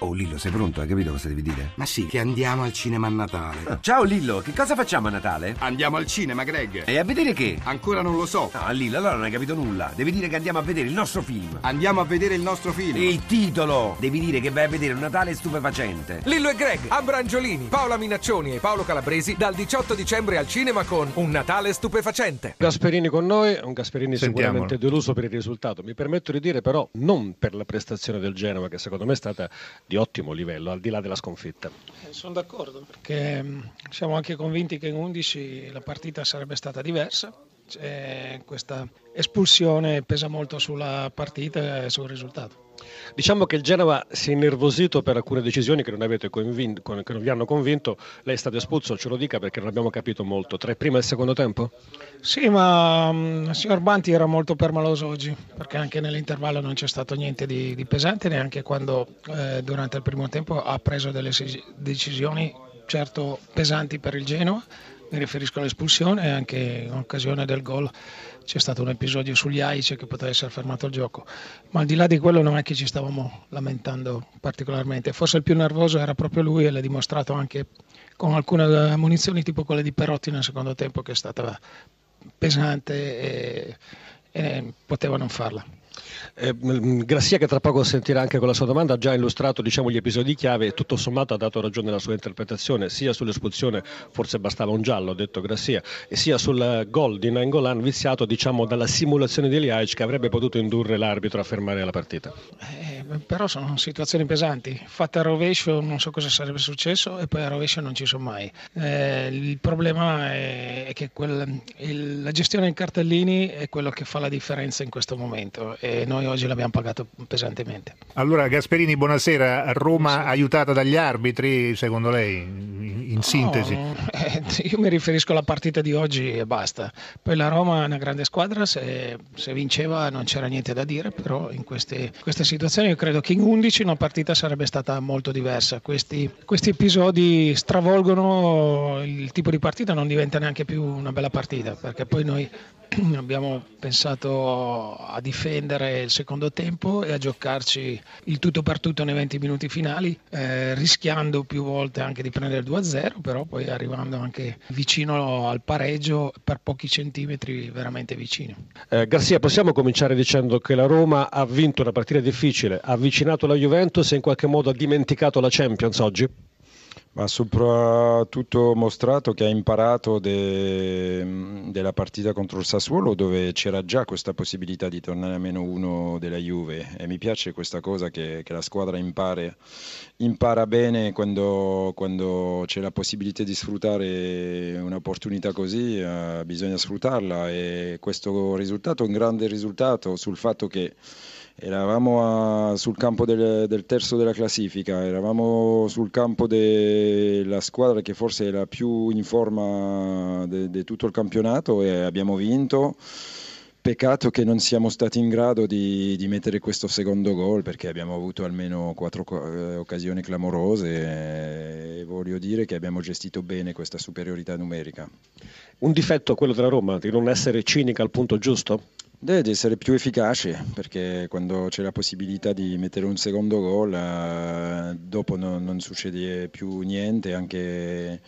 Oh Lillo, sei pronto? Hai capito cosa devi dire? Ma sì, che andiamo al cinema a Natale. Ah, ciao Lillo, che cosa facciamo a Natale? Andiamo al cinema, Greg. E a vedere che? Ancora non lo so. No, Lillo, allora non hai capito nulla. Devi dire che andiamo a vedere il nostro film. Andiamo a vedere il nostro film. Il titolo! Devi dire che vai a vedere un Natale stupefacente. Lillo e Greg, Abrangiolini, Paola Minaccioni e Paolo Calabresi dal 18 dicembre al cinema con Un Natale stupefacente. Gasperini con noi, un Gasperini sicuramente deluso per il risultato. Mi permetto di dire però non per la prestazione del Genova, che secondo me è stata di ottimo livello al di là della sconfitta. Eh, sono d'accordo perché mm, siamo anche convinti che in 11 la partita sarebbe stata diversa. C'è questa espulsione pesa molto sulla partita e sul risultato. Diciamo che il Genova si è innervosito per alcune decisioni che non, convinto, che non vi hanno convinto. Lei è stato espulso, ce lo dica perché non abbiamo capito molto. Tra il primo e il secondo tempo? Sì, ma um, il signor Banti era molto permaloso oggi perché anche nell'intervallo non c'è stato niente di, di pesante, neanche quando eh, durante il primo tempo ha preso delle decisioni certo pesanti per il Genoa mi riferisco all'espulsione e anche in occasione del gol. C'è stato un episodio sugli AICE che poteva essere fermato il gioco, ma al di là di quello non è che ci stavamo lamentando particolarmente, forse il più nervoso era proprio lui e l'ha dimostrato anche con alcune munizioni tipo quelle di Perotti nel secondo tempo che è stata pesante e, e poteva non farla. Eh, che tra poco sentirà anche con la sua domanda, ha già illustrato diciamo, gli episodi chiave e tutto sommato ha dato ragione alla sua interpretazione, sia sull'espulsione, forse bastava un giallo, ha detto Grassia, e sia sul gol di Nangolan viziato diciamo, dalla simulazione di Liaic che avrebbe potuto indurre l'arbitro a fermare la partita. Eh, però sono situazioni pesanti, fatte a rovescio non so cosa sarebbe successo e poi a rovescio non ci sono mai. Eh, il problema è, che quel, il, la gestione dei cartellini è quello che fa la differenza in questo momento e noi oggi l'abbiamo pagato pesantemente. Allora Gasperini, buonasera. Roma buonasera. aiutata dagli arbitri, secondo lei, in sintesi? No, eh, io mi riferisco alla partita di oggi e basta. Poi la Roma è una grande squadra, se, se vinceva non c'era niente da dire, però in queste, queste, situazioni io credo che in 11 una partita sarebbe stata molto diversa. Questi, questi episodi stravolgono il tipo di partita, non diventa neanche più una bella partita, perché poi noi abbiamo pensato a difendere il secondo tempo e a giocarci il tutto per tutto nei 20 minuti finali, eh, rischiando più volte anche di prendere il 2-0, però poi arrivando anche vicino al pareggio per pochi centimetri veramente vicino. Eh, Garzia, possiamo cominciare dicendo che la Roma ha vinto una partita difficile, avvicinato la Juventus e in qualche modo ha dimenticato la Champions oggi? ma soprattutto mostrato che ha imparato de, della partita contro il Sassuolo dove c'era già questa possibilità di tornare a meno uno della Juve e mi piace questa cosa che, che la squadra impare, impara bene quando, quando, c'è la possibilità di sfruttare un'opportunità così, eh, bisogna sfruttarla e questo risultato è un grande risultato sul fatto che Eravamo a, sul campo del, del, terzo della classifica, eravamo sul campo della squadra che forse è la più in forma di tutto il campionato e abbiamo vinto. Peccato che non siamo stati in grado di, di mettere questo secondo gol perché abbiamo avuto almeno quattro eh, occasioni clamorose e voglio dire che abbiamo gestito bene questa superiorità numerica. Un difetto quello della Roma, di non essere cinica al punto giusto? Deve essere più efficace perché quando c'è la possibilità di mettere un secondo gol eh, dopo non, non, succede più niente, anche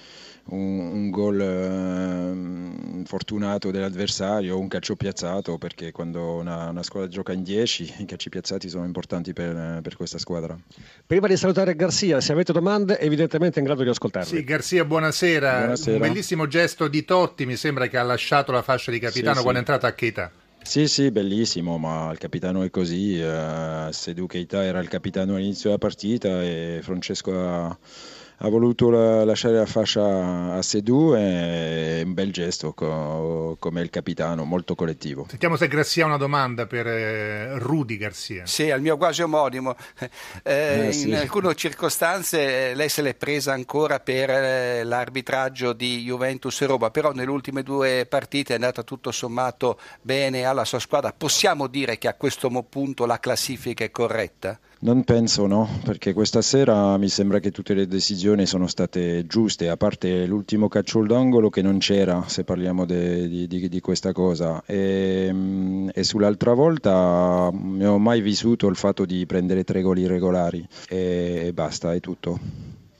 un, un gol eh, fortunato dell'avversario, un calcio piazzato perché quando una, una, squadra gioca in 10 i calci piazzati sono importanti per, per, questa squadra. Prima di salutare Garzia, se avete domande evidentemente in grado di ascoltarvi. Sì, Garzia, buonasera. buonasera. Un bellissimo gesto di Totti, mi sembra che ha lasciato la fascia di capitano sì, quando sì. è entrato a Cheta. Sì, sì, bellissimo, ma il capitano è così. Uh, Sedu Keita era il capitano all'inizio della partita e Francesco ha ha voluto la, lasciare la fascia a Sedù è un bel gesto co, come il capitano, molto collettivo. Sentiamo se Garcia ha una domanda per eh, Rudy Garcia. Sì, al mio quasi omonimo. Eh, eh, sì. In alcune circostanze eh, lei se l'è presa ancora per eh, l'arbitraggio di Juventus e Roma, però nelle ultime due partite è andata tutto sommato bene alla sua squadra. Possiamo dire che a questo punto la classifica è corretta? Non penso no, perché questa sera mi sembra che tutte le decisioni sono state giuste, a parte l'ultimo calcio d'angolo che non c'era, se parliamo de, di, di, di, questa cosa. E, mm, e, sull'altra volta non ho mai vissuto il fatto di prendere tre gol irregolari e basta, è tutto.